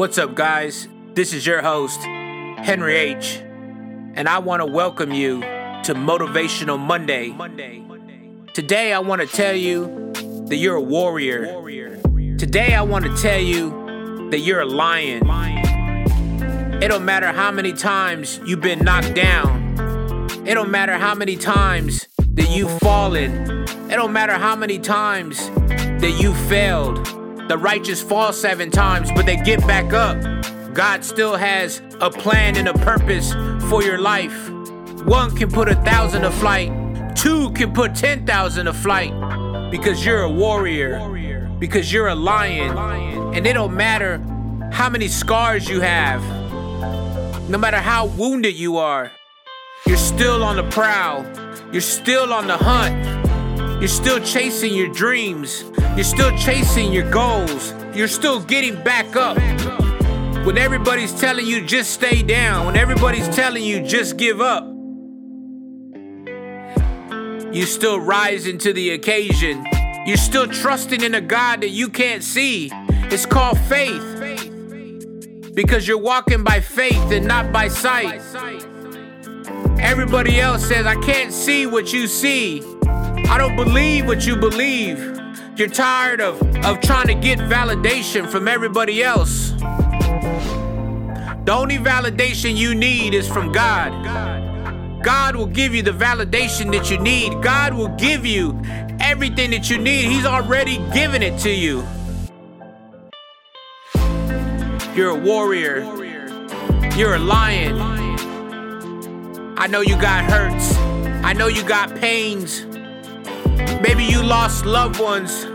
What's up, guys? This is your host, Henry H., and I want to welcome you to Motivational Monday. Today, I want to tell you that you're a warrior. Today, I want to tell you that you're a lion. It don't matter how many times you've been knocked down. It don't matter how many times that you've fallen. It don't matter how many times that you failed. The righteous fall seven times, but they get back up. God still has a plan and a purpose for your life. One can put a thousand to flight, two can put 10,000 to flight because you're a warrior, because you're a lion. And it don't matter how many scars you have, no matter how wounded you are, you're still on the prowl, you're still on the hunt. You're still chasing your dreams. You're still chasing your goals. You're still getting back up. When everybody's telling you just stay down, when everybody's telling you just give up, you're still rising to the occasion. You're still trusting in a God that you can't see. It's called faith. Because you're walking by faith and not by sight. Everybody else says, I can't see what you see. I don't believe what you believe. You're tired of, of trying to get validation from everybody else. The only validation you need is from God. God will give you the validation that you need. God will give you everything that you need. He's already given it to you. You're a warrior. You're a lion. I know you got hurts. I know you got pains. Maybe you lost loved ones.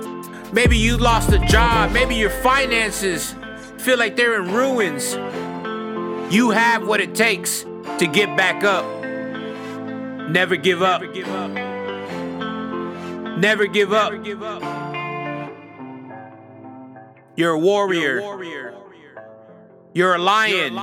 Maybe you lost a job. Maybe your finances feel like they're in ruins. You have what it takes to get back up. Never give up. Never give up. never give up You're a warrior. You're a lion.